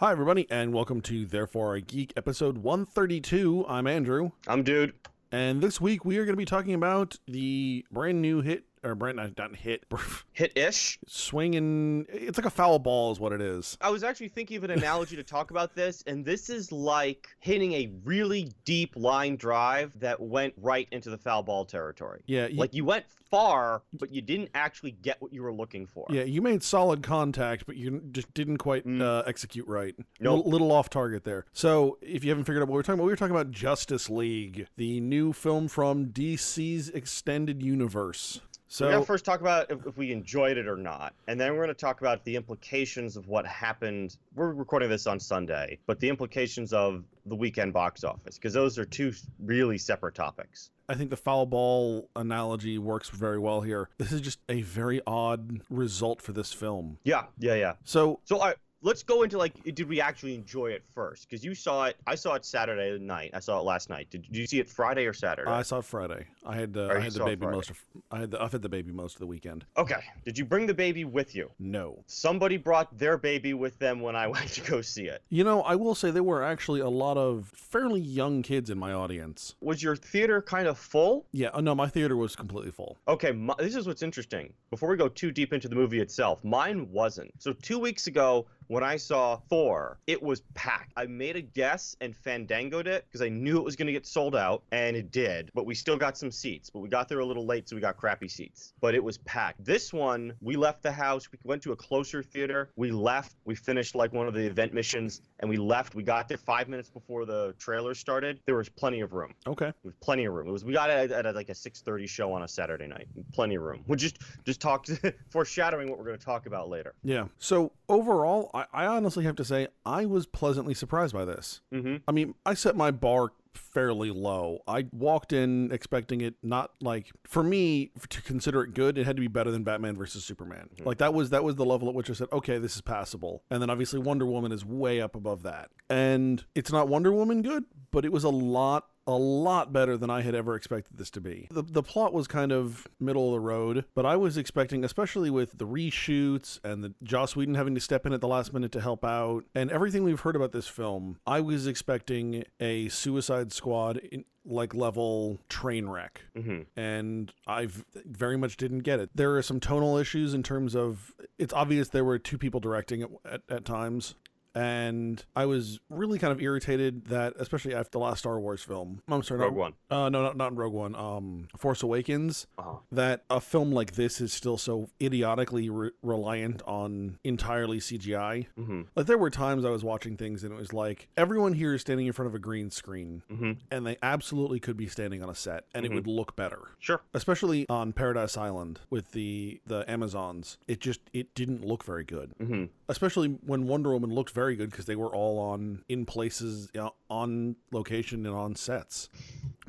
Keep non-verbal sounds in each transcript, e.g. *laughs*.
Hi, everybody, and welcome to Therefore I Geek episode 132. I'm Andrew, I'm dude. and this week we are going to be talking about the brand new hit, or brand not hit, *laughs* Hit ish. swinging. It's like a foul ball, is what it is. I was actually thinking of an analogy to talk about this, and this is like hitting a really deep line drive that went right into the foul ball territory. Yeah, you, Like you went far, but you didn't actually get what you were looking for. yeah, you made solid contact, but you just didn't quite Mm. uh, execute right. Nope. Little, little off target there. So, if you haven't figured out what we're talking about, we were talking about Justice League, the new film from DC's extended universe. So, we're gonna first talk about if, if we enjoyed it or not, and then we're gonna talk about the implications of what happened. We're recording this on Sunday, but the implications of the weekend box office, because those are two really separate topics. I think the foul ball analogy works very well here. This is just a very odd result for this film. Yeah, yeah, yeah. So, So I let's go into like did we actually enjoy it first? Because you saw it. I saw it Saturday night. I saw it last night. Did, did you see it Friday or Saturday? I saw it Friday. I had uh, Or I you had the saw it baby Friday. most of I had the, I've had the baby most of the weekend. okay. Did you bring the baby with you? No. Somebody brought their baby with them when I *laughs* went to go see it. You know, I will say there were actually a lot of fairly young kids in my audience. Was your theater kind of full? Yeah, oh, no, my theater was completely full. Okay, my, this is what's interesting. Before we go too deep into the movie itself, mine wasn't. So two weeks ago, when I saw Thor, it was packed. I made a guess and fandangoed it because I knew it was going to get sold out, and it did. But we still got some seats. But we got there a little late, so we got crappy seats. But it was packed. This one, we left the house. We went to a closer theater. We left. We finished like one of the event missions, and we left. We got there five minutes before the trailer started. There was plenty of room. Okay. There was plenty of room. It was we got it at, at like a 6:30 show on a Saturday night. Plenty of room. We just just talked *laughs* foreshadowing what we're going to talk about later. Yeah. So overall, I, I honestly have to say I was pleasantly surprised by this. Mm-hmm. I mean, I set my bar fairly low. I walked in expecting it not like for me to consider it good, it had to be better than Batman versus Superman. Mhm. Like that was that was the level at which I said, "Okay, this is passable." And then obviously Wonder Woman is way up above that. And it's not Wonder Woman good, but it was a lot a lot better than I had ever expected this to be. The, the plot was kind of middle of the road, but I was expecting, especially with the reshoots and the Joss Whedon having to step in at the last minute to help out, and everything we've heard about this film, I was expecting a Suicide Squad in, like level train wreck Mm-hmm. and I very much didn't get it. There are some tonal issues in terms of it's obvious there were two people directing it at, at times. And I was really kind of irritated that, especially after the last Star Wars film. I'm sorry, Rogue not, One. Uh, no, not, not Rogue One. Um, Force Awakens. Uh-huh. That a film like this is still so idiotically re- reliant on entirely CGI. Mm-hmm. Like there were times I was watching things and it was like everyone here is standing in front of a green screen, Mm-hmm. and they absolutely could be standing on a set, and it Mhm. would look better Sure. especially on Paradise Island with the the Amazons. It just it didn't look very good. Mm-hmm. Especially when Wonder Woman looked very good because they were all on in places you know, on location and on sets.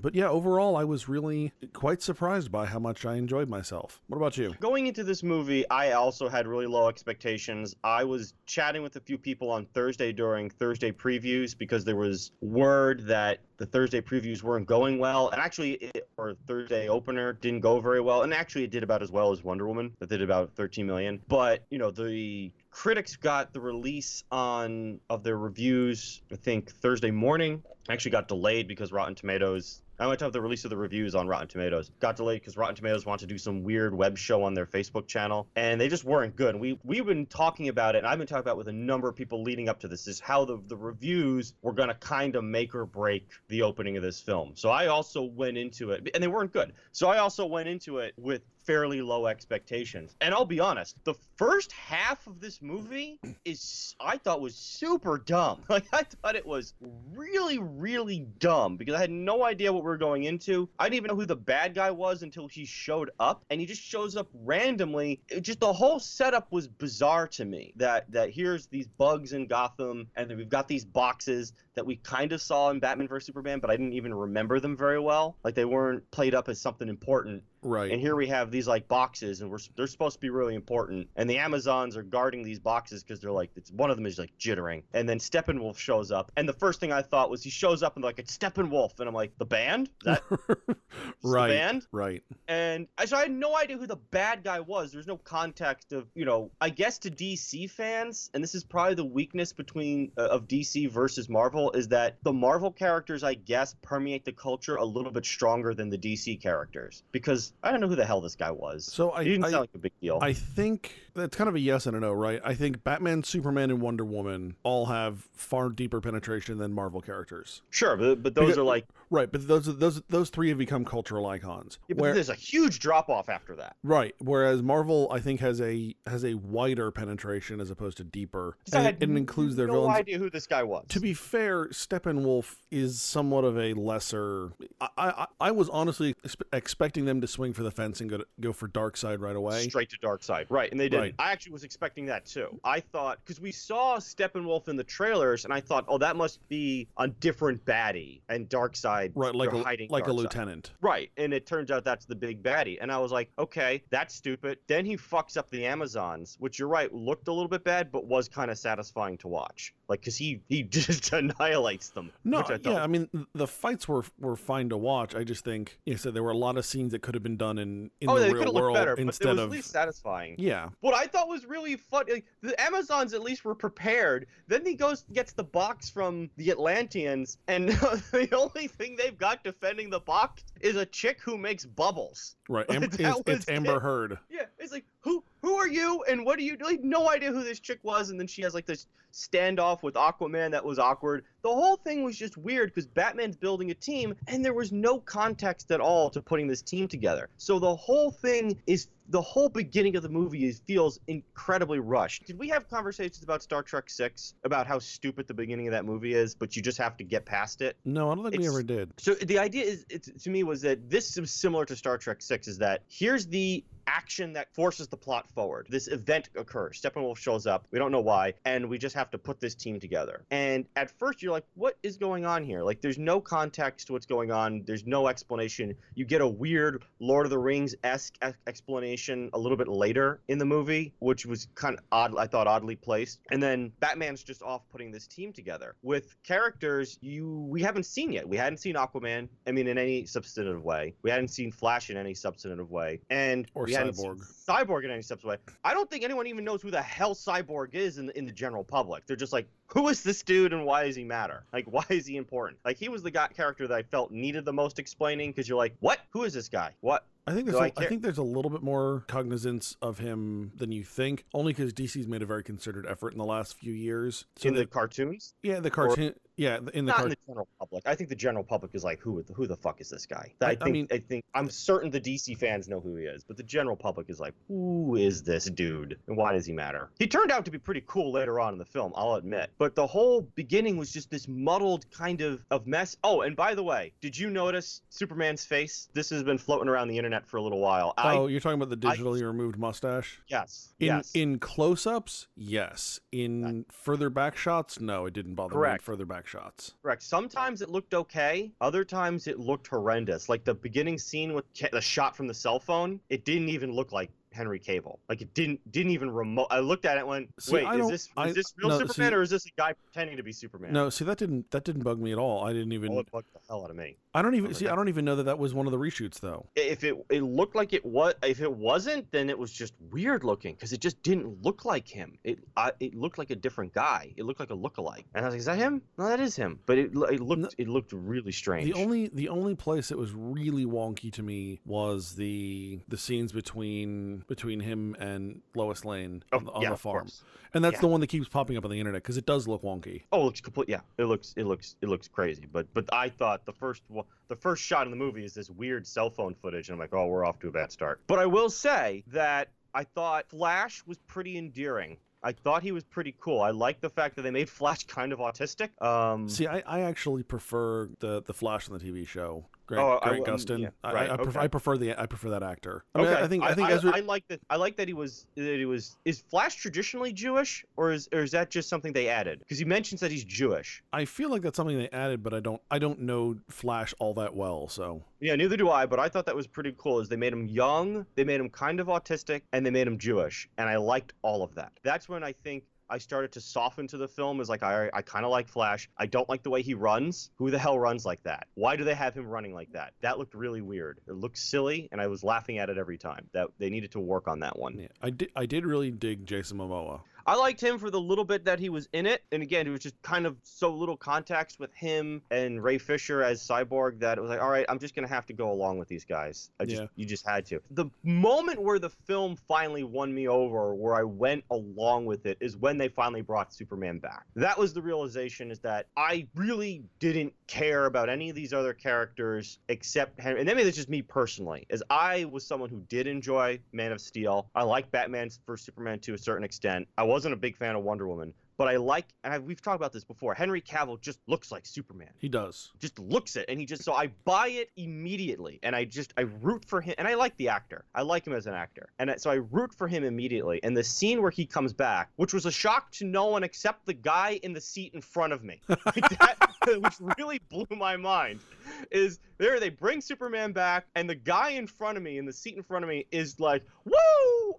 But yeah, overall I was really quite surprised by how much I enjoyed myself. What about you? Going into this movie, I also had really low expectations. I was chatting with a few people on Thursday during Thursday previews because there was word that the Thursday previews weren't going well, and actually, it, or Thursday opener didn't go very well, and actually, it did about as well as Wonder Woman. That did about 13 million. But you know, the critics got the release on of their reviews. I think Thursday morning. Actually, got delayed because Rotten Tomatoes I went to have the release of the reviews on Rotten Tomatoes. Got delayed because Rotten Tomatoes wanted to do some weird web show on their Facebook channel, and they just weren't good. We we've been talking about it, and I've been talking about it with a number of people leading up to this. Is how the the reviews were gonna kind of make or break the opening of this film. So I also went into it, and they weren't good. So I also went into it with fairly low expectations. And I'll be honest, the first half of this movie is I thought was super dumb. *laughs* Like I thought it was really really dumb because I had no idea what we were going into. I didn't even know who the bad guy was until he showed up and he just shows up randomly. It just the whole setup was bizarre to me. That that here's these bugs in Gotham and then we've got these boxes that we kind of saw in Batman vs Superman, but I didn't even remember them very well. Like they weren't played up as something important Right. And here we have these like boxes, and we're they're supposed to be really important. And the Amazons are guarding these boxes because they're like, it's one of them is like jittering. And then Steppenwolf shows up, and the first thing I thought was he shows up and like it's Steppenwolf, and I'm like, the band? Is that *laughs* right. the band? Right. And I- so I had no idea who the bad guy was. There's no context of, you know, I guess to DC fans, and this is probably the weakness between uh, of DC versus Marvel is that the Marvel characters, I guess, permeate the culture a little bit stronger than the DC characters because I don't know who the hell this guy was. So I he didn't I, sound like a big deal. I think that's kind of a yes and a no, right? I think Batman, Superman, and Wonder Woman all have far deeper penetration than Marvel characters. sure, but, but those Because- are like, Right, but those those those three have become cultural icons. yeah, but Where- there's a huge drop off after that. right, whereas Marvel, I think, has a has a wider penetration as opposed to deeper, and it includes their no villains. idea who this guy was. To be fair, Steppenwolf is somewhat of a lesser. I I, I was honestly expecting them to swing for the fence and go to, go for Darkseid right away. straight to dark side right and they did Right. i actually was expecting that too i thought because we saw steppenwolf in the trailers and i thought oh that must be a different baddie and Darkseid Right, like a hiding like a lieutenant. right and it turns out that's the big baddie and i was like okay that's stupid then he fucks up the amazons which you're right looked a little bit bad but was kind of satisfying to watch like because he he *laughs* just annihilates them No, which I thought yeah, I mean the fights were were fine to watch. I just think, you said there were a lot of scenes that could have been done in in oh the real world better but it instead was of at least satisfying yeah. What I thought was really fun, like, the Amazons at least were prepared. Then he goes gets the box from the Atlanteans, and *laughs* the only thing they've got defending the box is a chick who makes bubbles. Right, *laughs* Am- it's, it's it. Amber Heard. Yeah, it's like who who are you and what do you do? Like no idea who this chick was, and then she has like this standoff with Aquaman that was awkward. The whole thing was just weird because Batman's building a team, and there was no context at all to putting this team together. So the whole thing is the whole beginning of the movie is feels incredibly rushed. Did we have conversations about Star Trek Six about how stupid the beginning of that movie is, but you just have to get past it? No, I don't think we ever did. So the idea is, it's, to me, was that this is similar to Star Trek Six. Is that here's the action that forces the plot forward. This event occurs. Steppenwolf shows up. We don't know why, and we just have to put this team together. And at first, you're like, "What is going on here?" Like, there's no context to what's going on. There's no explanation. You get a weird Lord of the Rings esque explanation a little bit later in the movie, which was kind of odd. I thought oddly placed. And then Batman's just off putting this team together with characters you we haven't seen yet. We hadn't seen Aquaman. I mean, in any substantive way. We hadn't seen Flash in any substantive way, and Or we Cyborg. Cyborg in any substantive way. I don't think anyone even knows who the hell Cyborg is in the, in the general public. They're just like, who is this dude and why does he matter? Like, *laughs* why is he important? Like, he was the guy character that I felt needed the most explaining because you're like, what? Who is this guy? What? I think there's I a, I care? think there's a little bit more cognizance of him than you think, only because DC's made a very concerted effort in the last few years. So in the cartoons? yeah, the cartoon, yeah, in the Not in the general public. I think the general public is like, who the, who the fuck is this guy? I, I- I think mean- I think I'm certain the DC fans know who he is, but the general public is like, who is this dude and why does he matter? He turned out to be pretty cool later on in the film, I'll admit. But the whole beginning was just this muddled kind of of mess. Oh, and by the way, did you notice Superman's face? This has been floating around the internet for a little while. I oh, you're talking about the I- digitally removed mustache. yes, In yes. in close-ups, yes. In further back shots, no, it didn't bother Correct. me. Further back shots. Correct. Sometimes it looked okay. Other times it looked horrendous. Like the beginning scene with Ca- the shot from the cell phone, it didn't even look like Henry Cavill. Like it didn't didn't even remote. I looked at it and went, See, wait, is this is I- this real no, Superman see- or is this a guy pretending to be Superman? No, see that didn't that didn't bug me at all. I didn't even. Oh, it bugged the hell out of me. I don't even see. I don't even know that that was one of the reshoots though. If it it looked like it was, if it wasn't, then it was just weird looking because it just didn't look like him. It I, it looked like a different guy. It looked like a lookalike, and I was like, is that him? No, that is him. But it it looked it looked really strange. The only the only place that was really wonky to me was the the scenes between between him and Lois Lane Oh, on the, on yeah, the farm, and that's Yeah. the one that keeps popping up on the internet because it does look wonky. Oh, it looks complete. Yeah, it looks it looks it looks crazy. But but I thought the first one- the first shot in the movie is this weird cell phone footage, and I'm like, oh, we're off to a bad start. But I will say that I thought Flash was pretty endearing. I thought he was pretty cool. I like the fact that they made *laughs* Flash kind of autistic. Um, See, I, I actually prefer the the Flash on the TV show. Grant, Oh, I- Grant um, Gustin. yeah, I, right, I, prefer, okay. I prefer the I prefer that actor. I, mean, okay, I think I think I, Ezra. I like that. I like that he was that he was. Is Flash traditionally Jewish, or is or is that just something they added? Because he mentions that he's Jewish. I feel like that's something they added, but I don't I don't know Flash all that well. So Yeah, neither do I, but I thought that was pretty cool. Is they made him young, they made him kind of autistic, and they made him Jewish, and I liked all of that. That's when I think I started to soften to the film. Is like I I kind of like Flash. I don't like the way he runs. Who the hell runs like that? Why do they have him running like that? That looked really weird. It looked silly, and I was laughing at it every time. That they needed to work on that one. yeah, I did I did really dig Jason Momoa. I liked him for the little bit that he was in it. And again, it was just kind of so little context with him and Ray Fisher as Cyborg that it was like, all right, I'm just going to have to go along with these guys. I just, Yeah. You just had to. The moment where the film finally won me over, where I went along with it, is when they finally brought Superman back. That was the realization is that I really didn't care about any of these other characters except Henry. And maybe that's just me personally, as I was someone who did enjoy Man of Steel. I like Batman vs Superman to a certain extent. I wasn't a big fan of Wonder Woman. But I like, and I, we've talked about this before. Henry Cavill just looks like Superman He does. just looks it and he just so I buy it immediately and I just I root for him and I like the actor. I like him as an actor. And so I root for him immediately. And the scene where he comes back, which was a shock to no one except the guy in the seat in front of me. Like *laughs* that, which really blew my mind is there they bring Superman back and the guy in front of me in the seat in front of me is like, "Woo!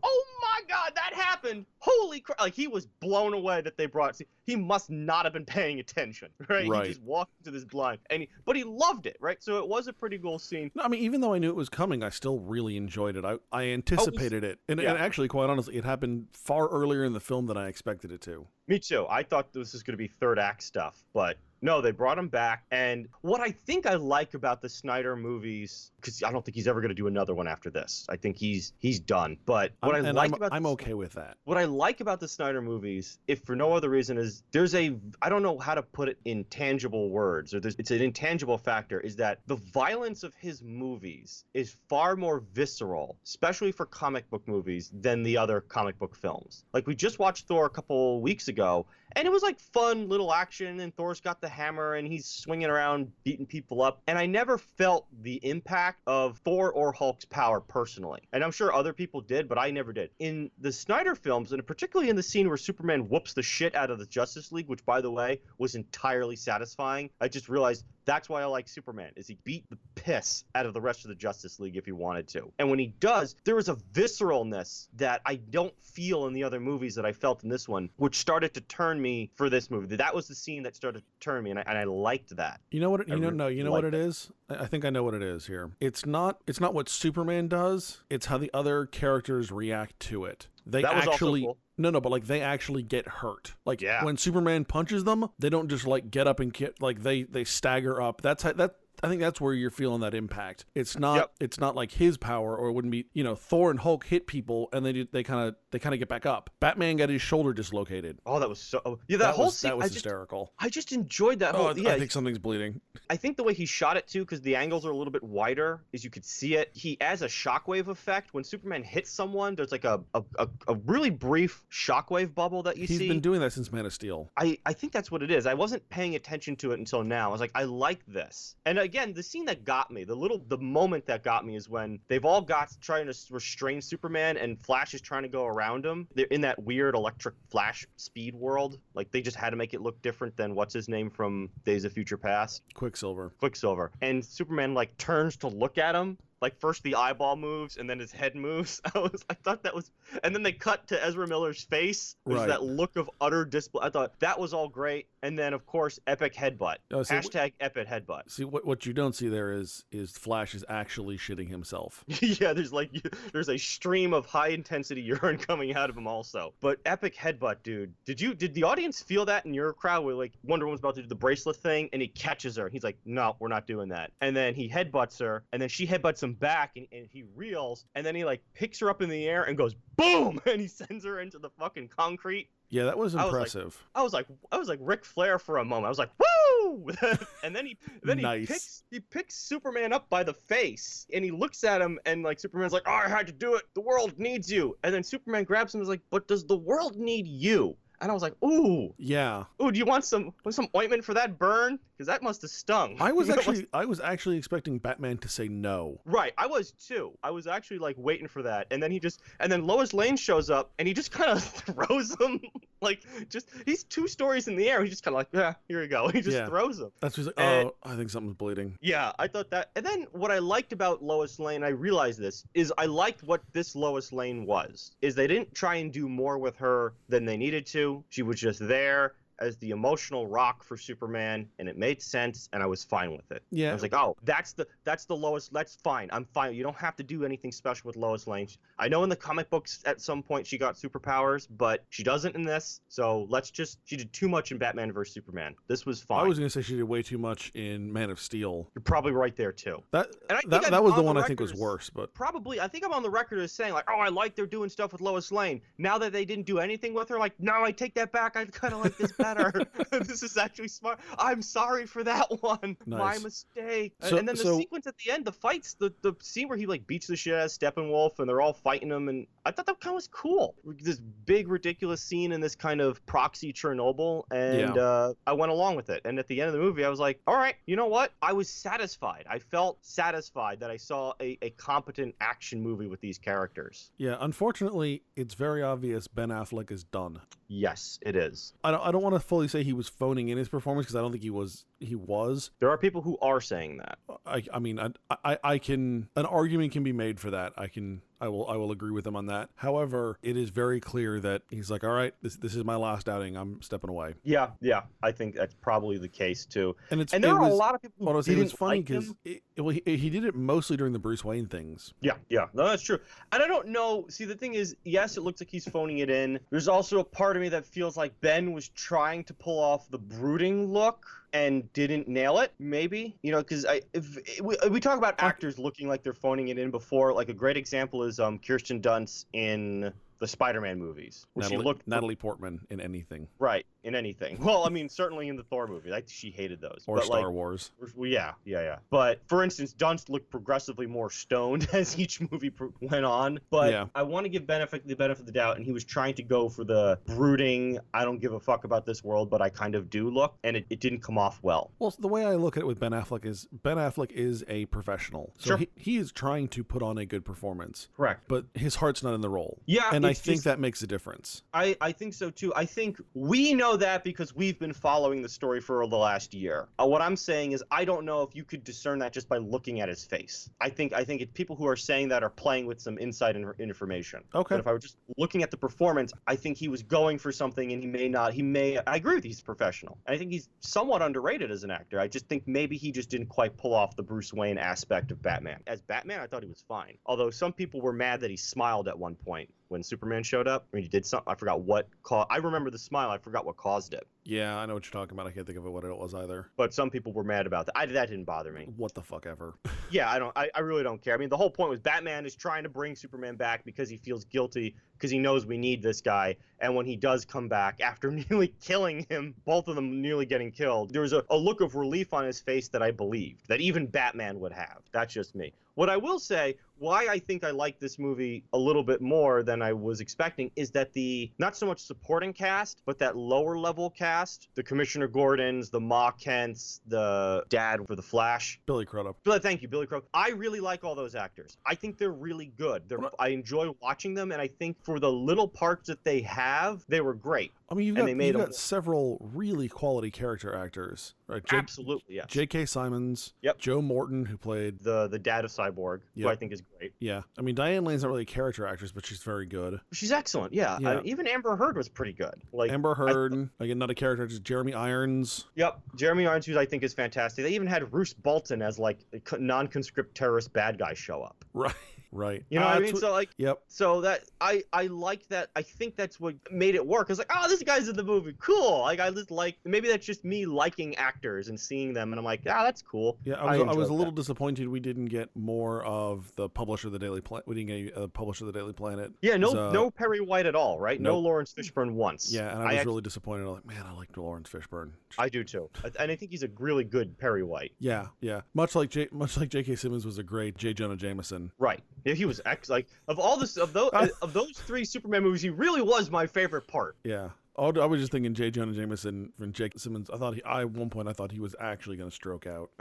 Oh my god, that happened. Holy crap." Like he was blown away that they brought he must not have been paying attention, right? *laughs* Right. He just walked into this blind, and he, but he loved it, right? So it was a pretty cool scene. No, I mean, even though I knew it was coming, I still really enjoyed it. I, I oh, anticipated it. And, yeah. and actually, quite honestly, it happened far earlier in the film than I expected it to. Me too. I thought this was going to be third act stuff, but no, they brought him back. And what I think I like about the Snyder movies, because I don't think he's ever going to do another one after this. I think he's he's done. But what I'm, I like I'm, about I'm the- okay with that. what I like about the Snyder movies, if for no other reason, is there's a I don't know how to put it in tangible words, or there's, it's an intangible factor, is that the violence of his movies is far more visceral, especially for comic book movies, than the other comic book films. Like we just watched Thor a couple weeks ago, and it was like fun little action, and Thor's got the hammer and he's swinging around beating people up, and I never felt the impact of Thor or Hulk's power personally, and I'm sure other people did, but I never did. In the Snyder films, and particularly in the scene where Superman whoops the shit out of the Justice League, which by the way was entirely satisfying, I just realized that's why I like Superman is he beat the piss out of the rest of the Justice League if he wanted to. And when he does, there is a visceralness that I don't feel in the other movies that I felt in this one, which started to turn me for this movie. That was the scene that started to turn me, and I, and I liked that. You know what? I You know, no. You know what it it. is. I think I know what it is here. It's not. It's not what Superman does. It's how the other characters react to it. They That actually. cool. No, no, but like they actually get hurt. Like Yeah. when Superman punches them, they don't just like get up and get like they they stagger up. That's how that. I think that's where you're feeling that impact. It's not. Yep. It's not like his power, or it wouldn't be. You know, Thor and Hulk hit people, and they do- they kind of they kind of get back up. Batman got his shoulder dislocated. Oh, that was so. oh, Yeah, that, whole was scene. that was I just, hysterical. I just enjoyed that Oh, whole. I- yeah, I think something's bleeding. I think the way he shot it too, because the angles are a little bit wider, is you could see it. He adds a shockwave effect when Superman hits someone. There's like a a, a, a really brief shockwave bubble that you He's see. He's been doing that since Man of Steel. I, I think that's what it is. I wasn't paying attention to it until now. I was like, I like this. And uh, again, the scene that got me, the little, the moment that got me is when they've all got trying to restrain Superman and Flash is trying to go around him. They're in that weird electric Flash speed world. Like they just had to make it look different than what's his name from Days of Future Past, Quicksilver. Quicksilver. And Superman like turns to look at him. Like first the eyeball moves and then his head moves. *laughs* I was I thought that was and then they cut to Ezra Miller's face. There's Right. that look of utter disbelief. I thought that was all great. And then of course epic headbutt. Oh, wh- Hashtag epic headbutt. See what what you don't see there is is Flash is actually shitting himself. *laughs* yeah, there's like there's a stream of high intensity *laughs* urine coming out of him also. But epic headbutt, dude. Did you did the audience feel that in your crowd where like Wonder Woman's about to do the bracelet thing and he catches her and he's like, no, we're not doing that. And then he headbutts her and then she headbutts him back and, and he reels and then he like picks her up in the air and goes boom *laughs* and he sends her into the fucking concrete. Yeah, that was I was like- impressive. I was like, I was like Ric Flair for a moment. I was like, woo! *laughs* and then he, then he Nice. picks, he picks Superman up by the face, and he looks at him, and like Superman's like, oh, I had to do it. The world needs you. And then Superman grabs him and is like, but does the world need you? And I was like, ooh, Yeah, ooh, do you want some want some ointment for that burn? Because that must have stung. I was *laughs* You know, it actually I was actually expecting Batman to say no. Right, I was too. I was actually like waiting for that, and then he just, and then Lois Lane shows up, and he just kind of *laughs* throws him, like just he's two stories in the air. He just kind of like, yeah, here you go. *laughs* He just Yeah. throws them. That's just like, And- oh, I think something's bleeding. Yeah, I thought that. And then what I liked about Lois Lane, I realized this is I liked what this Lois Lane was. Is they didn't try and do more with her than they needed to. She was just there as the emotional rock for Superman, and it made sense, and I was fine with it. Yeah, I was like, oh, that's the that's the Lois. That's fine. I'm fine. You don't have to do anything special with Lois Lane. I know in the comic books at some point she got superpowers, but she doesn't in this. So let's just she did too much in Batman vs Superman. This was fine. I was gonna say she did way too much in Man of Steel. You're probably right there too. That And I that, that was the on the one I think was worse, but Probably, I think I'm on the record as saying like, oh, I like they're doing stuff with Lois Lane. Now that they didn't do anything with her, like, no, I take that back. I kind of like this better. *laughs* this is actually smart. I'm sorry for that *laughs* one. My mistake. And- So- and then the so- sequence at the end, the fights, the the scene where he like beats the shit out of Steppenwolf and they're all fighting him, and I thought that kind of was cool. This big ridiculous scene in this kind of proxy Chernobyl, and Yeah. uh, I went along with it. And at the end of the movie, I was like, all right, you know what? I was satisfied. I felt satisfied that I saw a, a competent action movie with these characters. yeah, unfortunately, it's very obvious Ben Affleck is done. Yes, it is. I don't I don't want to fully say he was phoning in his performance because I don't think he was he was. There are people who are saying that. I I mean I, I I can an argument can be made for that. I can I will I will agree with him on that. However, it is very clear that he's like, all right, this this is my last outing. I'm stepping away. Yeah, yeah, I think that's probably the case too. And it's And there it are was, a lot of people who Well, I was saying, didn't it's funny like because it, well, he, he did it mostly during the Bruce Wayne things. Yeah, yeah, no, that's true. And I don't know. See, the thing is, yes, it looks like he's phoning it in. There's also a part of me that feels like Ben was trying to pull off the brooding look and didn't nail it. Maybe you know, because I if we, we talk about actors looking like they're phoning it in before. Like a great example is um Kirsten Dunst in the Spider-Man movies, where Natalie, she looked Natalie Portman in anything right in anything. *laughs* Well, I mean, certainly in the Thor movie, like she hated those. or but Star like, Wars. well, yeah, yeah, yeah. But for instance, Dunst looked progressively more stoned *laughs* as each movie pro- went on. But Yeah. I want to give benefit the benefit of the doubt, and he was trying to go for the brooding, I don't give a fuck about this world, but I kind of do look, and it, it didn't come off well. Well, the way I look at it with Ben Affleck is Ben Affleck is a professional, so Sure. he, he is trying to put on a good performance, Correct. but his heart's not in the role. Yeah, and I think just- that makes a difference. I, I think so too. I think we know that because we've been following the story for the last year. Uh, what I'm saying is I don't know if you could discern that just by looking at his face. I think I think it, people who are saying that are playing with some inside in- information. Okay. But if I were just looking at the performance, I think he was going for something, and he may not. He may. I agree with you, he's professional. I think he's somewhat underrated as an actor. I just think maybe he just didn't quite pull off the Bruce Wayne aspect of Batman. As Batman, I thought he was fine. Although some people were mad that he smiled at one point when Superman showed up. I mean, he did something. I forgot what caused. I remember the smile. I forgot what caused it. Yeah, I know what you're talking about. I can't think of what it was either. But some people were mad about that. I, that didn't bother me. What the fuck ever. *laughs* Yeah, I don't. I, I really don't care. I mean, the whole point was Batman is trying to bring Superman back because he feels guilty because he knows we need this guy. And when he does come back after *laughs* nearly killing him, both of them nearly getting killed, there was a, a look of relief on his face that I believed that even Batman would have. That's just me. What I will say, why I think I like this movie a little bit more than I was expecting is that the not so much supporting cast, but that lower level cast, the Commissioner Gordons, the Ma Kents, the dad for the Flash, Billy Crudup. Billy, thank you, Billy Crow. I really like all those actors. I think they're really good. They're, I enjoy watching them, and I think for the little parts that they have, they were great. I mean, you've got, they made you've got several really quality character actors, right? J- Absolutely, yes. J.K. Simmons, Yep. Joe Morton, who played, the the dad of Cyborg, who I think is great. yeah. I mean, Diane Lane's not really a character actress, but she's very good. She's excellent. Yeah. Yeah. I- even Amber Heard was pretty good. Like Amber Heard, again, not a character actress. Jeremy Irons. Yep, Jeremy Irons, who I think is fantastic. They even had Bruce Bolton as like a co- non-conscript terrorist bad guy show up. Right, right. You know Uh, what I that's mean? So like, Yep. So that I I like that. I think that's what made it work. It's like, oh, this guy's in the movie. Cool. Like I just like maybe that's just me liking actors and seeing them, and I'm like, ah, that's cool. Yeah, I was, I was a little that. disappointed we didn't get more of the publisher of the Daily Planet. We didn't get any, uh, publisher of the Daily Planet. Yeah, no So- no Perry White at all, right? No Laurence Fishburne once. Yeah, and I was act- really disappointed. I'm like, man, I like Laurence Fishburne. I do too, and I think he's a really good Perry White. Yeah, yeah. Much like J, much like J.K. Simmons was a great J. Jonah Jameson. Right. Yeah, he was ex like of all this of those uh. of those three Superman movies, he really was my favorite part. Yeah, Oh, I was just thinking J. Jonah Jameson from J.K. Simmons. I thought he, I at one point I thought he was actually going to stroke out. *laughs*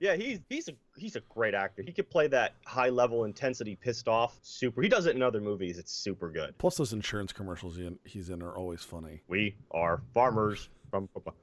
yeah, he's he's a he's a great actor. He could play that high level intensity, pissed off, super. He does it in other movies. It's super good. Plus, those insurance commercials he in, he's in are always funny. We are farmers.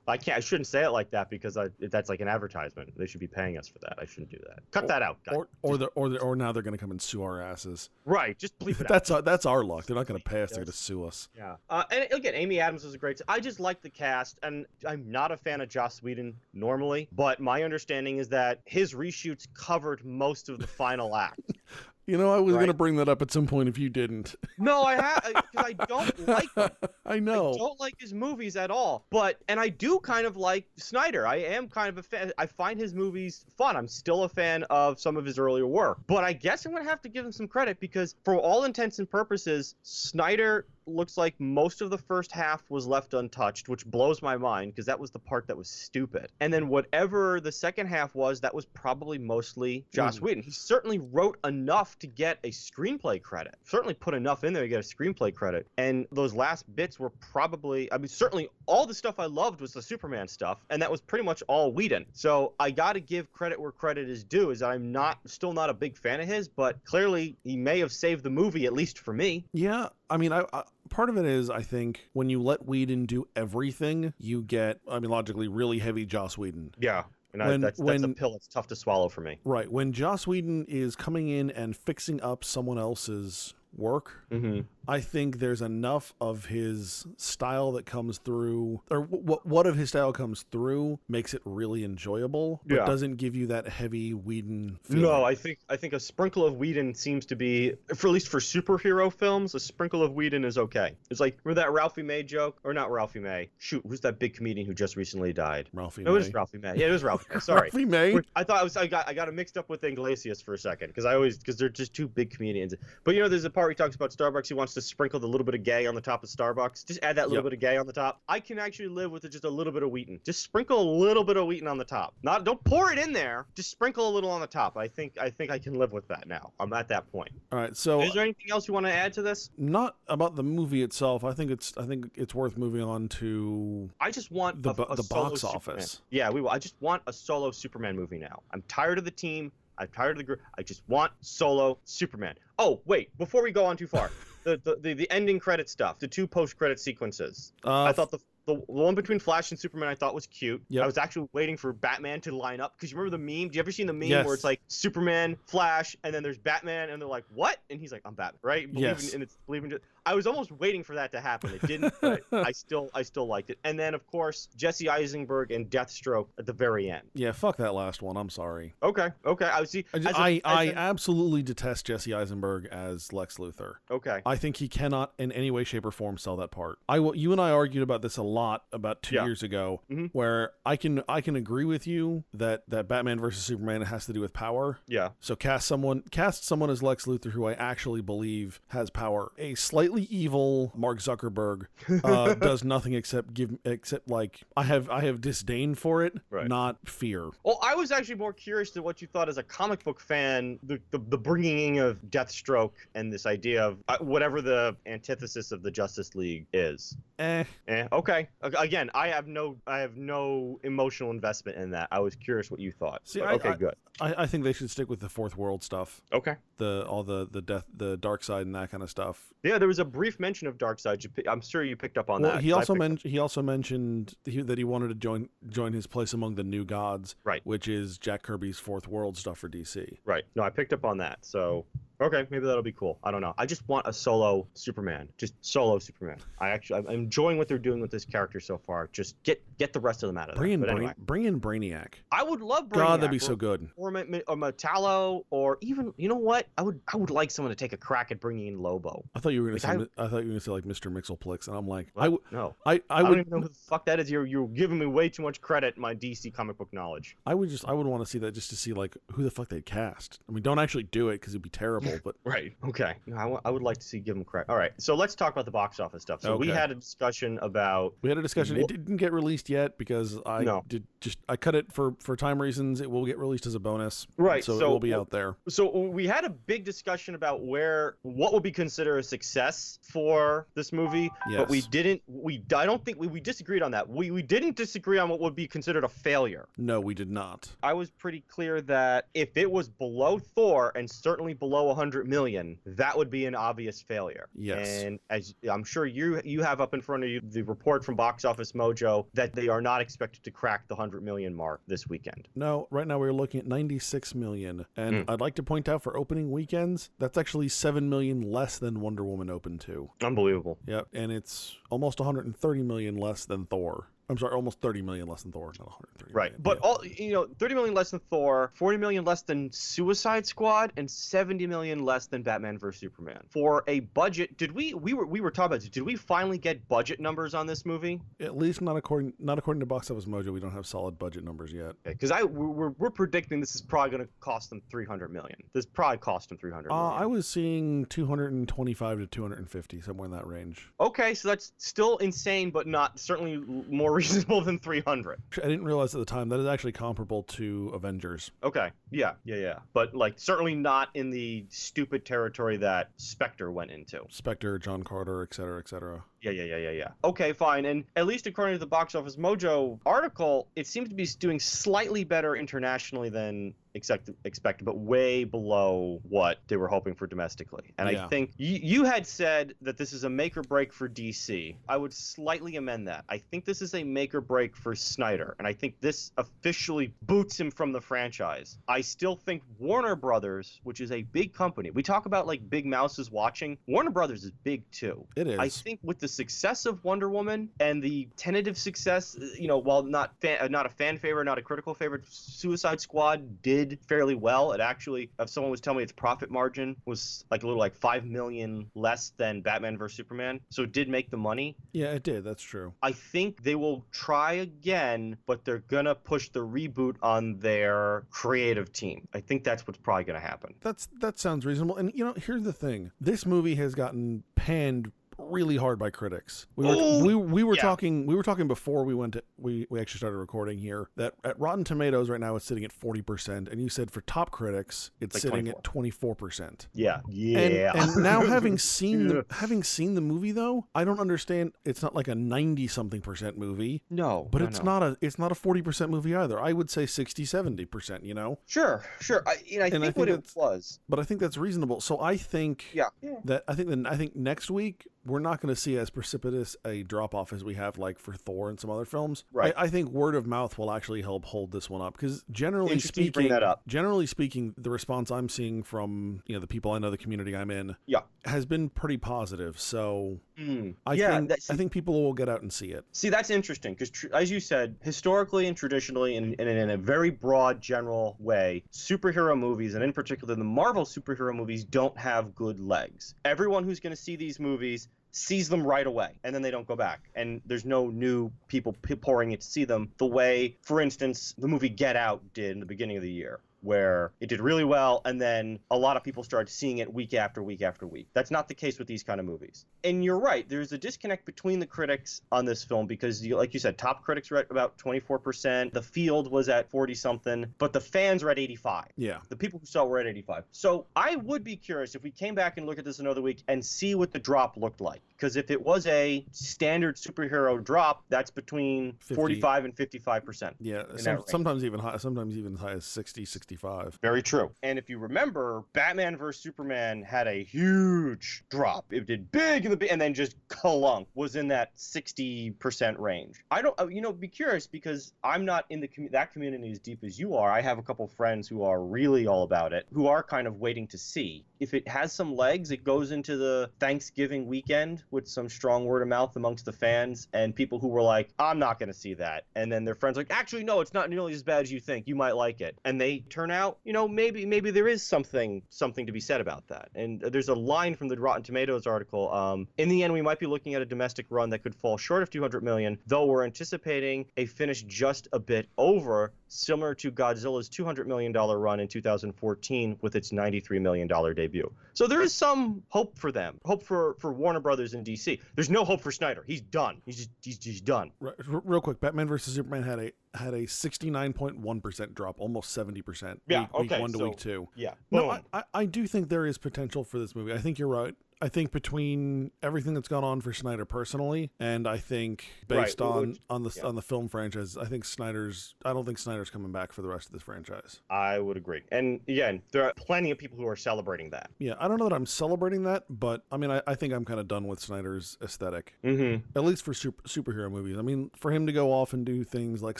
I can't. I shouldn't say it like that because I, that's like an advertisement. They should be paying us for that. I shouldn't do that. Cut Or- that out, guys. Or or the, or the, or now they're going to come and sue our asses. right. Just bleep it *laughs* out. That's our, that's our luck. They're not going to pay us. They're going to sue us. Yeah. Uh, and again, Amy Adams was a great. I just like the cast, and I'm not a fan of Joss Whedon normally, but my understanding is that his reshoots covered most of the final act. *laughs* You know, I was going to bring that up at some point if you didn't. No, I have because *laughs* I don't like him. *laughs* I know. I don't like his movies at all. But and I do kind of like Snyder. I am kind of a fan. I find his movies fun. I'm still a fan of some of his earlier work. But I guess I'm gonna have to give him some credit because for all intents and purposes, Snyder looks like most of the first half was left untouched, which blows my mind because that was the part that was stupid. And then whatever the second half was, that was probably mostly Joss Mm. Whedon. He certainly wrote enough to get a screenplay credit. Certainly put enough in there to get a screenplay credit. And those last bits were probably, I mean, certainly all the stuff I loved was the Superman stuff, and that was pretty much all Whedon. So I got to give credit where credit is due. Is that I'm not still not a big fan of his, but clearly he may have saved the movie at least for me. Yeah, I mean, I, I part of it is I think when you let Whedon do everything, you get, I mean, logically, really heavy Joss Whedon. Yeah. And I, When- that's, that's a pill that's tough to swallow for me. Right. When Joss Whedon is coming in and fixing up someone else's work, Mm-hmm. I think there's enough of his style that comes through, or what what of his style comes through, makes it really enjoyable, but Yeah. doesn't give you that heavy Whedon. Feeling. No, I think I think a sprinkle of Whedon seems to be, for at least for superhero films, a sprinkle of Whedon is okay. It's like remember that Ralphie May joke, or not Ralphie May? Shoot, who's that big comedian who just recently died? Ralphie. No, it was Ralphie May. Yeah, it was Ralphie May. *laughs* Sorry. Ralphie May. I thought I was I got I got it mixed up with Iglesias for a second because I always because they're just two big comedians. But you know, there's a part where he talks about Starbucks. He wants to sprinkle the little bit of gay on the top of Starbucks. Just add that little Yep. bit of gay on the top. I can actually live with just a little bit of Whedon. Just sprinkle a little bit of Whedon on the top. Not don't pour it in there. Just sprinkle a little on the top. I think I think I can live with that now. I'm at that point. All right. So Is there anything else you want to add to this? not about the movie itself. I think it's I think it's worth moving on to I just want The a, a the box Superman. office. Yeah, we will. I just want a solo Superman movie now. I'm tired of the team. I'm tired of the group. I just want solo Superman. Oh wait, before we go on too far, *laughs* the, the the the ending credit stuff, the two post credit sequences. uh, I thought the the one between Flash and Superman I thought was cute. Yep. I was actually waiting for Batman to line up because you remember the meme? Do you ever seen the meme Yes. where it's like Superman, Flash, and then there's Batman, and they're like, "What?" And he's like, "I'm Batman," right? Believe Yes. in, and it's believing. I was almost waiting for that to happen. It didn't. but *laughs* I still I still liked it. And then of course Jesse Eisenberg and Deathstroke at the very end. yeah, fuck that last one. I'm sorry. Okay, okay. I see. I, just, as a- I, as I a- absolutely detest Jesse Eisenberg as Lex Luthor. okay. I think he cannot in any way, shape, or form sell that part. I. You and I argued about this a lot about two Yeah. years ago, Mhm. where I can I can agree with you that that Batman versus Superman has to do with power. Yeah. So cast someone cast someone as Lex Luthor who I actually believe has power. A slightly evil Mark Zuckerberg uh, *laughs* does nothing except give except like I have I have disdain for it, Right. not fear. Well, I was actually more curious to what you thought as a comic book fan, the, the, the bringing in of Deathstroke and this idea of uh, whatever the antithesis of the Justice League is. Eh, Eh, okay. Again, I have no, I have no emotional investment in that. I was curious what you thought. See, But I- okay, I- good. I, I think they should stick with the fourth world stuff. Okay. The all the the death the Darkseid and that kind of stuff. Yeah, there was a brief mention of Darkseid. I'm sure you picked up on well, that. He also mentioned he also mentioned that he wanted to join join his place among the new gods, Right. Which is Jack Kirby's fourth world stuff for DC. Right. No, I picked up on that. So, okay, maybe that'll be cool. I don't know. I just want a solo Superman. Just solo Superman. I actually, I'm enjoying what they're doing with this character so far. Just get get the rest of them out of there. Bring in anyway, bring in Brainiac. I would love Brainiac. God, that'd be or- so good. Or, or Metallo, or even you know what? I would I would like someone to take a crack at bringing in Lobo. I thought you were gonna Like, say I- I, thought you were gonna say like Mr. Mxyzptlk, and I'm like I What? would no. I, I I, don't even know who the fuck that is. You're you're giving me way too much credit in my DC comic book knowledge. I would just I would want to see that just to see like who the fuck they'd cast. I mean, don't actually do it because it'd be terrible. *laughs* but Right. Okay. No, I would like to see give them credit. All right. So let's talk about the box office stuff. So we had a discussion about. we had a discussion. It didn't get released yet because I No. did just I cut it for for time reasons. It will get released as a bonus, Right, So, it will be out there. So we had a big discussion about where what would be considered a success for this movie, yes. but we didn't. We I don't think we, we disagreed on that. We we didn't disagree on what would be considered a failure. No, we did not. I was pretty clear that if it was below Thor and certainly below 100 million, that would be an obvious failure. Yes. And as I'm sure you you have up in front of you the report from Box Office Mojo that they are not expected to crack the 100 million mark this weekend. No, right now we're looking at 96 million. And Hmm. I'd like to point out for opening weekends, that's actually 7 million less than Wonder Woman opened to. Unbelievable. Yep, and it's almost 130 million less than Thor. I'm sorry, almost 30 million less than Thor, not 130. Right. million. But Yeah. all you know, 30 million less than Thor, 40 million less than Suicide Squad, and 70 million less than Batman vs Superman. For a budget, did we we were we were talking about this, did we finally get budget numbers on this movie? at least not according not according to Box Office Mojo, we don't have solid budget numbers yet. Because I we're, we're predicting this is probably going to cost them 300 million. This probably cost them 300 Uh. I was seeing 225 to 250, somewhere in that range. Okay, so that's still insane, but not certainly more reasonable than 300. I didn't realize at the time that is actually comparable to Avengers. Okay, yeah, yeah, yeah, but like certainly not in the stupid territory that Spectre went into. Spectre, John Carter, et cetera, et cetera. Yeah, yeah, yeah, yeah, yeah. Okay, fine. And at least according to the Box Office Mojo article, it seems to be doing slightly better internationally than expect, expected, but way below what they were hoping for domestically. And I think you, you had said that this is a make or break for DC. I would slightly amend that. I think this is a make or break for Snyder, and I think this officially boots him from the franchise. I still think Warner Brothers, which is a big company, we talk about like big mouses watching. Warner Brothers is big too. It is. I think with the success of Wonder Woman and the tentative success, uh, you know, while not fan, uh, not a fan favorite, not a critical favorite, Suicide Squad did fairly well. It actually, if someone was telling me its profit margin was like a little like five million less than Batman vs Superman, so it did make the money. yeah, it did. That's true. I think they will try again, but they're gonna push the reboot on their creative team. I think that's what's probably gonna happen. That's that sounds reasonable. And you know, here's the thing: this movie has gotten panned really hard by critics. We were Ooh, we, we were yeah. talking we were talking before we went to we, we actually started recording here that at Rotten Tomatoes right now it's sitting at forty percent, and you said for top critics it's Like sitting at twenty four percent. Yeah, And, yeah. and now having *laughs* seen the having seen the movie though, I don't understand. It's not like a ninety something percent movie, no, but no, it's no. not a it's not a forty percent movie either. I would say 60 70 percent. You know, Sure, sure. I, know, I And I think think what it was. but I think that's reasonable. So I think Yeah. that I think then I think next week we're not going to see as precipitous a drop off as we have like for Thor and some other films. Right. I, I think word of mouth will actually help hold this one up because generally speaking, that up. generally speaking, the response I'm seeing from you know the people I know, the community I'm in, Yeah. has been pretty positive. So Mm. I yeah, think I think people will get out and see it. See, that's interesting because, tr- as you said, historically and traditionally, and, and in a very broad, general way, superhero movies, and in particular the Marvel superhero movies, don't have good legs. Everyone who's going to see these movies sees them right away, and then they don't go back. And there's no new people p- pouring in to see them the way, for instance, the movie Get Out did in the beginning of the year. Where it did really well, and then a lot of people started seeing it week after week after week. That's not the case with these kind of movies. And you're right, there's a disconnect between the critics on this film because, you, like you said, top critics were at about 24%, the field was at 40 something, but the fans were at 85. Yeah. The people who saw it were at 85. So I would be curious if we came back and look at this another week and see what the drop looked like. Because if it was a standard superhero drop, that's between 50. 45 and 55%. Yeah, some, sometimes even high, sometimes even as high as 60, 65. Very true. And if you remember, Batman vs Superman had a huge drop. It did big in the be- and then just clunk was in that 60% range. I don't uh, you know be curious because I'm not in the that community as deep as you are. I have a couple friends who are really all about it, who are kind of waiting to see if it has some legs. It goes into the Thanksgiving weekend with some strong word of mouth amongst the fans and people who were like, I'm not going to see that. And then their friends like, actually, no, it's not nearly as bad as you think. You might like it. And they turn out, you know, maybe maybe there is something something to be said about that. And there's a line from the Rotten Tomatoes article. Um, in the end, we might be looking at a domestic run that could fall short of 200 million, though we're anticipating a finish just a bit over, similar to Godzilla's 200 million dollar run in 2014 with its 93 million dollar debut. So there is some hope for them, hope for for Warner Brothers in DC. There's no hope for Snyder. He's done. He's just he's, he's done. Right, real quick, Batman versus Superman had a had a sixty nine point one percent drop, almost seventy percent. Yeah, week, okay, week one to so- week two. Yeah. No, Boom. I, I, I do think there is potential for this movie. I think you're right. I think between everything that's gone on for Snyder personally, and I think based well, on on the yeah. on the film franchise, I think Snyder's. I don't think Snyder's coming back for the rest of this franchise. I would agree. And again, there are plenty of people who are celebrating that. Yeah, I don't know that I'm celebrating that, but I mean, I, I think I'm kind of done with Snyder's aesthetic. Mm-hmm. at least for super, superhero movies. I mean, for him to go off and do things like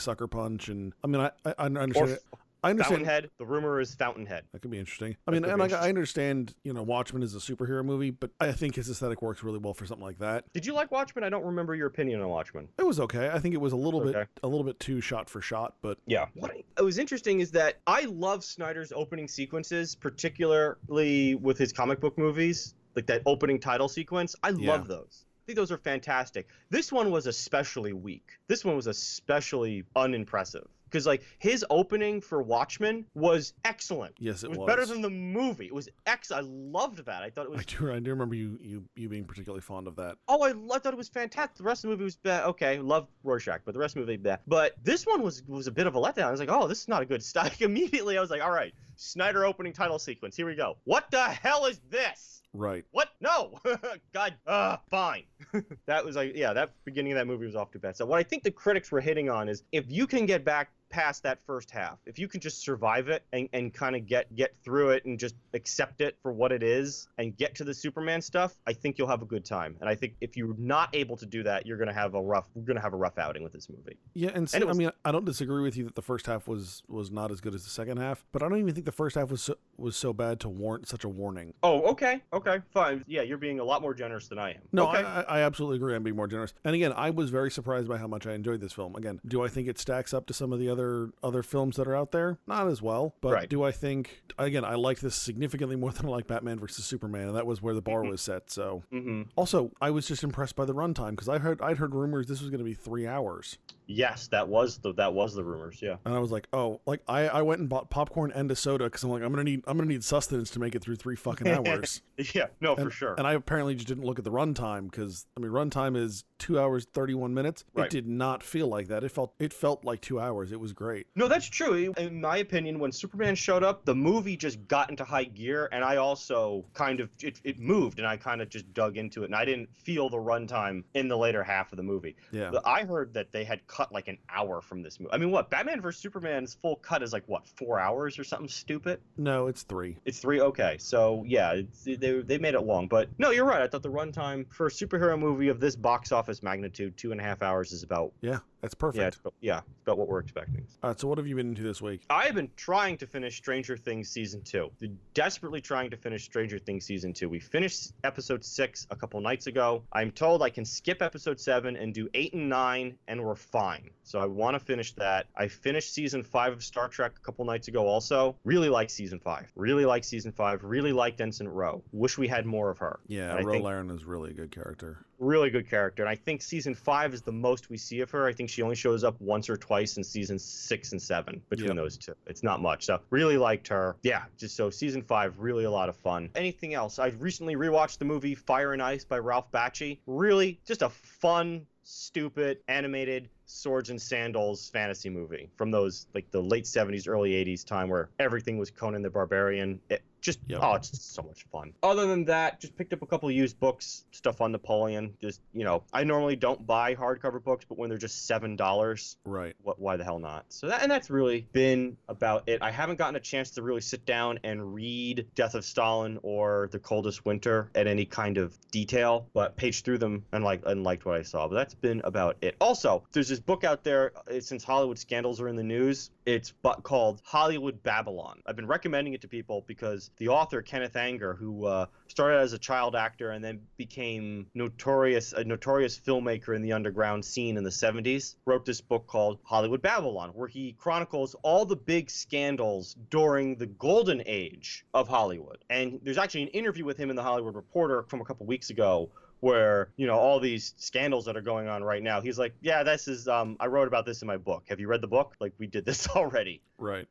Sucker Punch, and I mean, I, I, I Or understand. F- I understand Fountainhead. The rumor is Fountainhead. that could be interesting. I mean, and I, I understand, you know, Watchmen is a superhero movie, but I think his aesthetic works really well for something like that. Did you like Watchmen? I don't remember your opinion on Watchmen. It was okay. I think it was a little Okay. bit, a little bit too shot for shot, but Yeah. What I- was interesting is that I love Snyder's opening sequences, particularly with his comic book movies, like that opening title sequence. I Yeah. love those. I think those are fantastic. This one was especially weak. This one was especially unimpressive because like his opening for Watchmen was excellent. yes, it, It was, better than the movie. It was ex. I loved that. I thought it I was. do, I do remember you, you, you being particularly fond of that. Oh, I, I thought it was fantastic. The rest of the movie was bad. Okay, love Rorschach, but the rest of the movie bad. But this one was was a bit of a letdown. I was like, oh, this is not a good start. *laughs* Immediately, I was like, all right, Snyder opening title sequence. Here we go. What the hell is this? Right. What? No. *laughs* God. Uh, fine. *laughs* that was like, yeah, that beginning of that movie was off to bad. So what I think the critics were hitting on is if you can get back past that first half, if you can just survive it and, and kind of get get through it and just accept it for what it is and get to the Superman stuff, I think you'll have a good time. And I think if you're not able to do that, you're gonna have a rough we're gonna have a rough outing with this movie. Yeah, and, see, And it I mean, I don't disagree with you that the first half was was not as good as the second half, but I don't even think the first half was so, was so bad to warrant such a warning. Oh, okay, okay, fine. Yeah, you're being a lot more generous than I am. No, okay. I, I absolutely agree. I'm being more generous. And again, I was very surprised by how much I enjoyed this film. Again, do I think it stacks up to some of the other other films that are out there? Not as well, but Right. do I think again I like this significantly more *laughs* than I like Batman versus Superman, and that was where the bar Mhm. was set. So mm-hmm. also, I was just impressed by the runtime because I heard I'd heard rumors this was going to be three hours, Yes, that was the that was the rumors. Yeah. and I was like, oh, like I, I went and bought popcorn and a soda because I'm like I'm gonna need I'm gonna need sustenance to make it through three fucking *laughs* hours. *laughs* Yeah. No, for sure. And I apparently just didn't look at the runtime because I mean, runtime is two hours thirty one minutes. It did not feel like that. It felt it felt like two hours. It was great. No, that's true. In my opinion, when Superman showed up, the movie just got into high gear, and I also kind of it, it moved, and I kind of just dug into it, and I didn't feel the runtime in the later half of the movie. Yeah. But I heard that they had cut like an hour from this movie. I mean, what Batman vs Superman's full cut is like what four hours or something stupid. No, it's three. It's three. Okay, so yeah, it's, they made it long, but no, you're right. I thought the runtime for a superhero movie of this box office magnitude, two and a half hours, is about Yeah, that's yeah, perfect. it's, about- yeah, it's about what we're expecting. All right. So what have you been into this week? I have been trying to finish Stranger Things season two. Desperately trying to finish Stranger Things season two. We finished episode six a couple nights ago. I'm told I can skip episode seven and do eight and nine, and we're fine. So I want to finish that. I finished season five of Star Trek a couple nights ago. Also, really like season five. Really like season five. Really liked Ensign Ro. Wish we had more of her. Yeah, And Ro Laren is really a good character. really good character. And I think season five is the most we see of her. I think she only shows up once or twice in season six and seven between Yep. those two. It's not much. So really liked her. Yeah, just so season five, really a lot of fun. Anything else? I recently rewatched the movie Fire and Ice by Ralph Bakshi. Really just a fun, stupid, animated swords and sandals fantasy movie from those like the late 70s early 80s time where everything was conan the barbarian it just Yep. oh it's just so much fun other than that just picked up a couple used books stuff on napoleon just you know i normally don't buy hardcover books but when they're just seven dollars Right. what why the hell not so that and that's really been about it i haven't gotten a chance to really sit down and read death of stalin or the coldest winter at any kind of detail but paged through them and like and liked what i saw but that's been about it also there's this this book out there uh, since Hollywood scandals are in the news. It's but called Hollywood Babylon. I've been recommending it to people because the author Kenneth Anger, who uh, started as a child actor and then became notorious a notorious filmmaker in the underground scene in the 70s, wrote this book called Hollywood Babylon, where he chronicles all the big scandals during the golden age of Hollywood. And there's actually an interview with him in the Hollywood Reporter from a couple weeks ago where you know all these scandals that are going on right now he's like yeah this is um i wrote about this in my book. Have you read the book? Like we did this *laughs* already Right.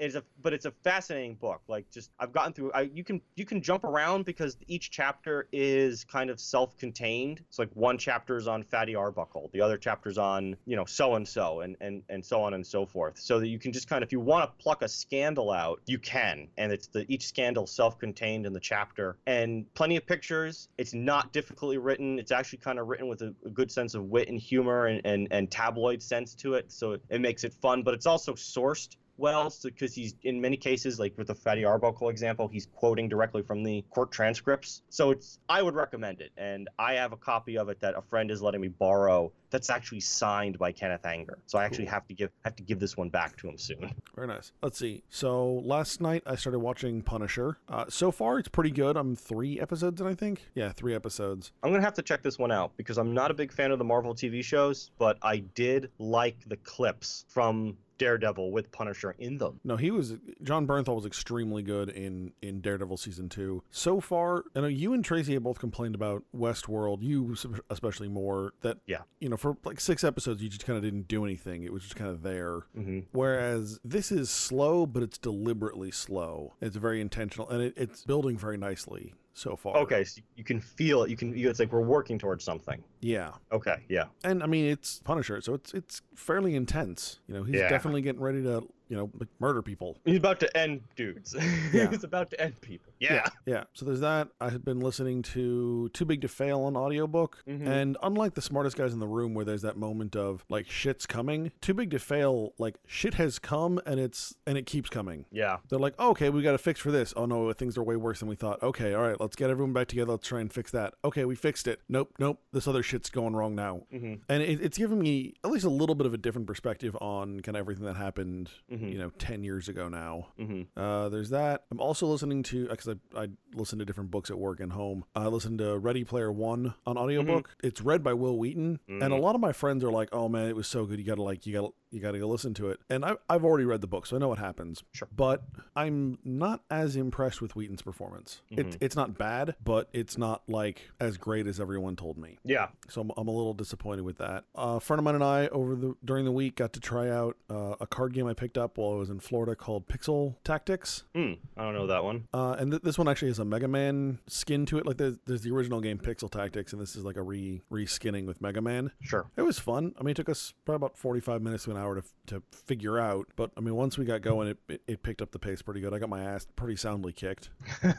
it's a but it's a fascinating book. Like just i've gotten through i you can you can jump around because each chapter is kind of self-contained. It's like one chapter is on fatty arbuckle the other chapter's on you know so and so and and and so on and so forth. So that you can just kind of if you want to pluck a scandal out you can. And it's the each scandal self-contained in the chapter. And plenty of pictures. It's not difficultly written. It's actually kind of written with a, a good sense of wit and humor and, and and tabloid sense to it. So it, it makes it fun but it's also sourced well because he's in many cases like with the fatty arbuckle example he's quoting directly from the court transcripts so it's i would recommend it and i have a copy of it that a friend is letting me borrow that's actually signed by kenneth anger so i actually Cool. have to give have to give this one back to him soon Very nice. Let's see. So last night I started watching Punisher. Uh, so far it's pretty good. I'm three episodes in, I think. Yeah, three episodes. i'm gonna have to check this one out because i'm not a big fan of the marvel tv shows but i did like the clips from daredevil with punisher in them No, he was Jon Bernthal was extremely good in in Daredevil season two. So far, I know you and Tracy have both complained about Westworld. You especially more that Yeah. you know for like six episodes you just kind of didn't do anything. It was just kind of there. hmm Whereas this is slow, but it's deliberately slow. It's very intentional, and it, it's building very nicely so far. okay so you can feel it you can it's like we're working towards something Yeah, okay yeah and I mean it's Punisher, so it's it's fairly intense. You know, he's Yeah. definitely getting ready to you know murder people. He's about to end dudes. *laughs* Yeah. He's about to end people. Yeah. Yeah. So there's that. I had been listening to Too Big to Fail on audiobook. Mhm. And unlike the smartest guys in the room where there's that moment of like shit's coming, Too Big to Fail, like shit has come and it's and it keeps coming. Yeah. They're like, oh, okay, we got to fix for this. Oh no, things are way worse than we thought. Okay, all right, let's get everyone back together. Let's try and fix that. Okay, we fixed it. Nope, nope. This other shit's going wrong now. hmm And it, it's giving me at least a little bit of a different perspective on kind of everything that happened, Mhm. you know, 10 years ago now. hmm Uh, there's that. I'm also listening to because I, I listen to different books at work and home. I listen to Ready Player One on audiobook. It's read by Wil Wheaton, and a Mhm. lot of my friends are like, "Oh man, it was so good. You gotta like, you gotta, you gotta go listen to it." And I, I've already read the book, so I know what happens. Sure. But I'm not as impressed with Wheaton's performance. It, Mhm. it's not bad, but it's not like as great as everyone told me. Yeah. So I'm, I'm a little disappointed with that. Uh, a friend of mine and I over the during the week got to try out uh, a card game I picked up while I was in Florida called Pixel Tactics. Hmm. I don't know that one. Uh, and th- this one actually has a Mega Man skin to it. Like there's, there's the original game Pixel Tactics, and this is like a re re skinning with Mega Man. Sure. It was fun. I mean, it took us probably about 45 minutes to an hour to, to figure out. But I mean, once we got going, it, it, it picked up the pace pretty good. I got my ass pretty soundly kicked. *laughs*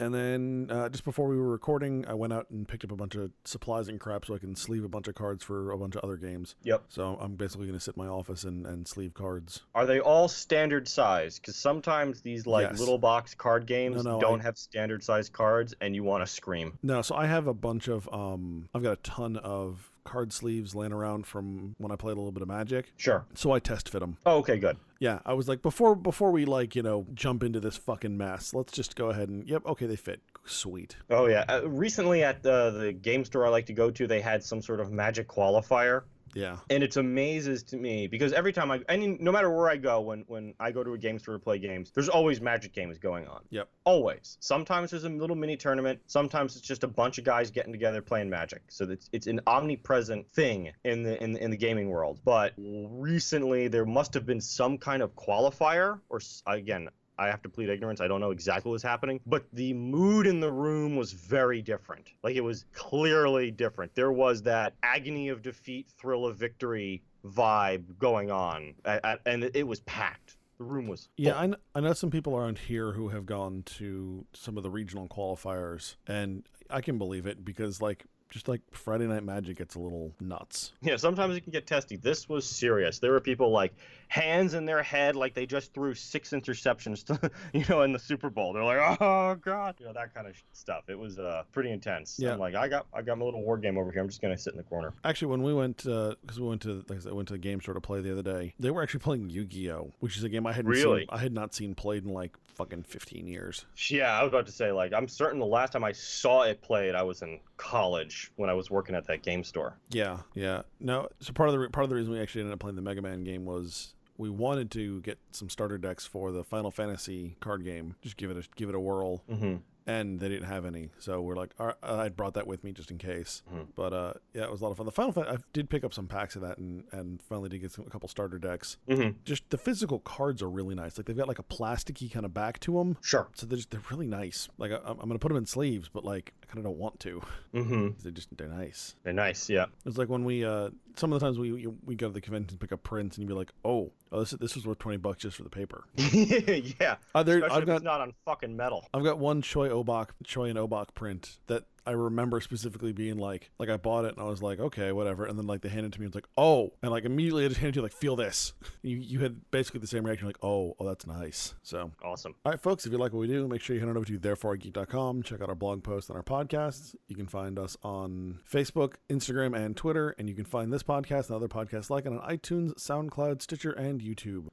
And then uh, just before we were recording, I went out and picked up a bunch of supplies and crap so I can sleeve a bunch of cards for a bunch of other games. yep. So I'm basically going to sit in my office and, and sleeve cards. Are they all standard size? Because sometimes these like Yes. little box card games No, no, don't I- have standard size cards, and you want to scream. No, so I have a bunch of, um, I've got a ton of card sleeves laying around from when I played a little bit of Magic. Sure. So I test fit them. Oh, okay. Good. Yeah, I was like, before before we like you know jump into this fucking mess, let's just go ahead and yep, okay, they fit. Sweet. Oh yeah. Uh, recently at the the game store I like to go to, they had some sort of magic qualifier. Yeah. and it's amazes to me because every time I, I mean, no matter where I go, when when I go to a game store to play games, there's always Magic games going on. Yep. Always. Sometimes there's a little mini tournament. Sometimes it's just a bunch of guys getting together playing Magic. So it's it's an omnipresent thing in the in the, in the gaming world. But recently there must have been some kind of qualifier, or again. I have to plead ignorance. I don't know exactly what's happening, but the mood in the room was very different. Like it was clearly different. There was that agony of defeat, thrill of victory vibe going on, and it was packed. The room was Yeah. I, I know some people around here who have gone to some of the regional qualifiers, and I can believe it because, like, just like Friday Night Magic gets a little nuts. Yeah, sometimes it can get testy. This was serious. There were people like hands in their head, like they just threw six interceptions, to, *laughs* you know, in the Super Bowl. They're like, oh god, you know that kind of stuff. It was uh, pretty intense. Yeah. I'm like, I got, I got my little war game over here. I'm just gonna sit in the corner. Actually, when we went, because we went to, like I said, went to the game store to play the other day, they were actually playing Yu-Gi-Oh, which is a game I hadn't Really? seen, I had not seen played in like fucking 15 years. Yeah, I was about to say, like, I'm certain the last time I saw it played, I was in college when I was working at that game store. Yeah, yeah. No, so part of the re- part of the reason we actually ended up playing the Mega Man game was we wanted to get some starter decks for the Final Fantasy card game. Just give it a give it a whirl, Mm-hmm. And they didn't have any, so we're like, all right, I brought that with me just in case. Mhm. But uh, yeah, it was a lot of fun. The Final Fan- I did pick up some packs of that, and and finally did get some, a couple starter decks. Mm-hmm. Just the physical cards are really nice. Like they've got like a plasticky kind of back to them. Sure. So they're just, they're really nice. Like I, I'm gonna put them in sleeves, but like kind of don't want to. Mm-hmm. They're just they're nice. They're nice. Yeah. It's like when we uh some of the times we we- we go to the convention and pick up prints and you'd be like, oh, oh this this was worth twenty bucks just for the paper. *laughs* yeah. Uh, there, Especially I've if got it's not on fucking metal. I've got one Choi Obak Choi and Obak print that I remember specifically being like like I bought it and I was like okay whatever and then like they handed it to me and it's like oh and like immediately I just handed it to you like feel this *laughs* you you had basically the same reaction like oh oh that's nice so Awesome. all right, folks, if you like what we do, make sure you head on over to thereforegeek.com. Check out our blog post and our podcasts. You can find us on Facebook, Instagram, and Twitter. And you can find this podcast and other podcasts like it on iTunes, SoundCloud, Stitcher, and YouTube.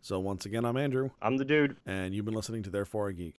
So once again, I'm Andrew, I'm the dude. and you've been listening to Therefore I Geek.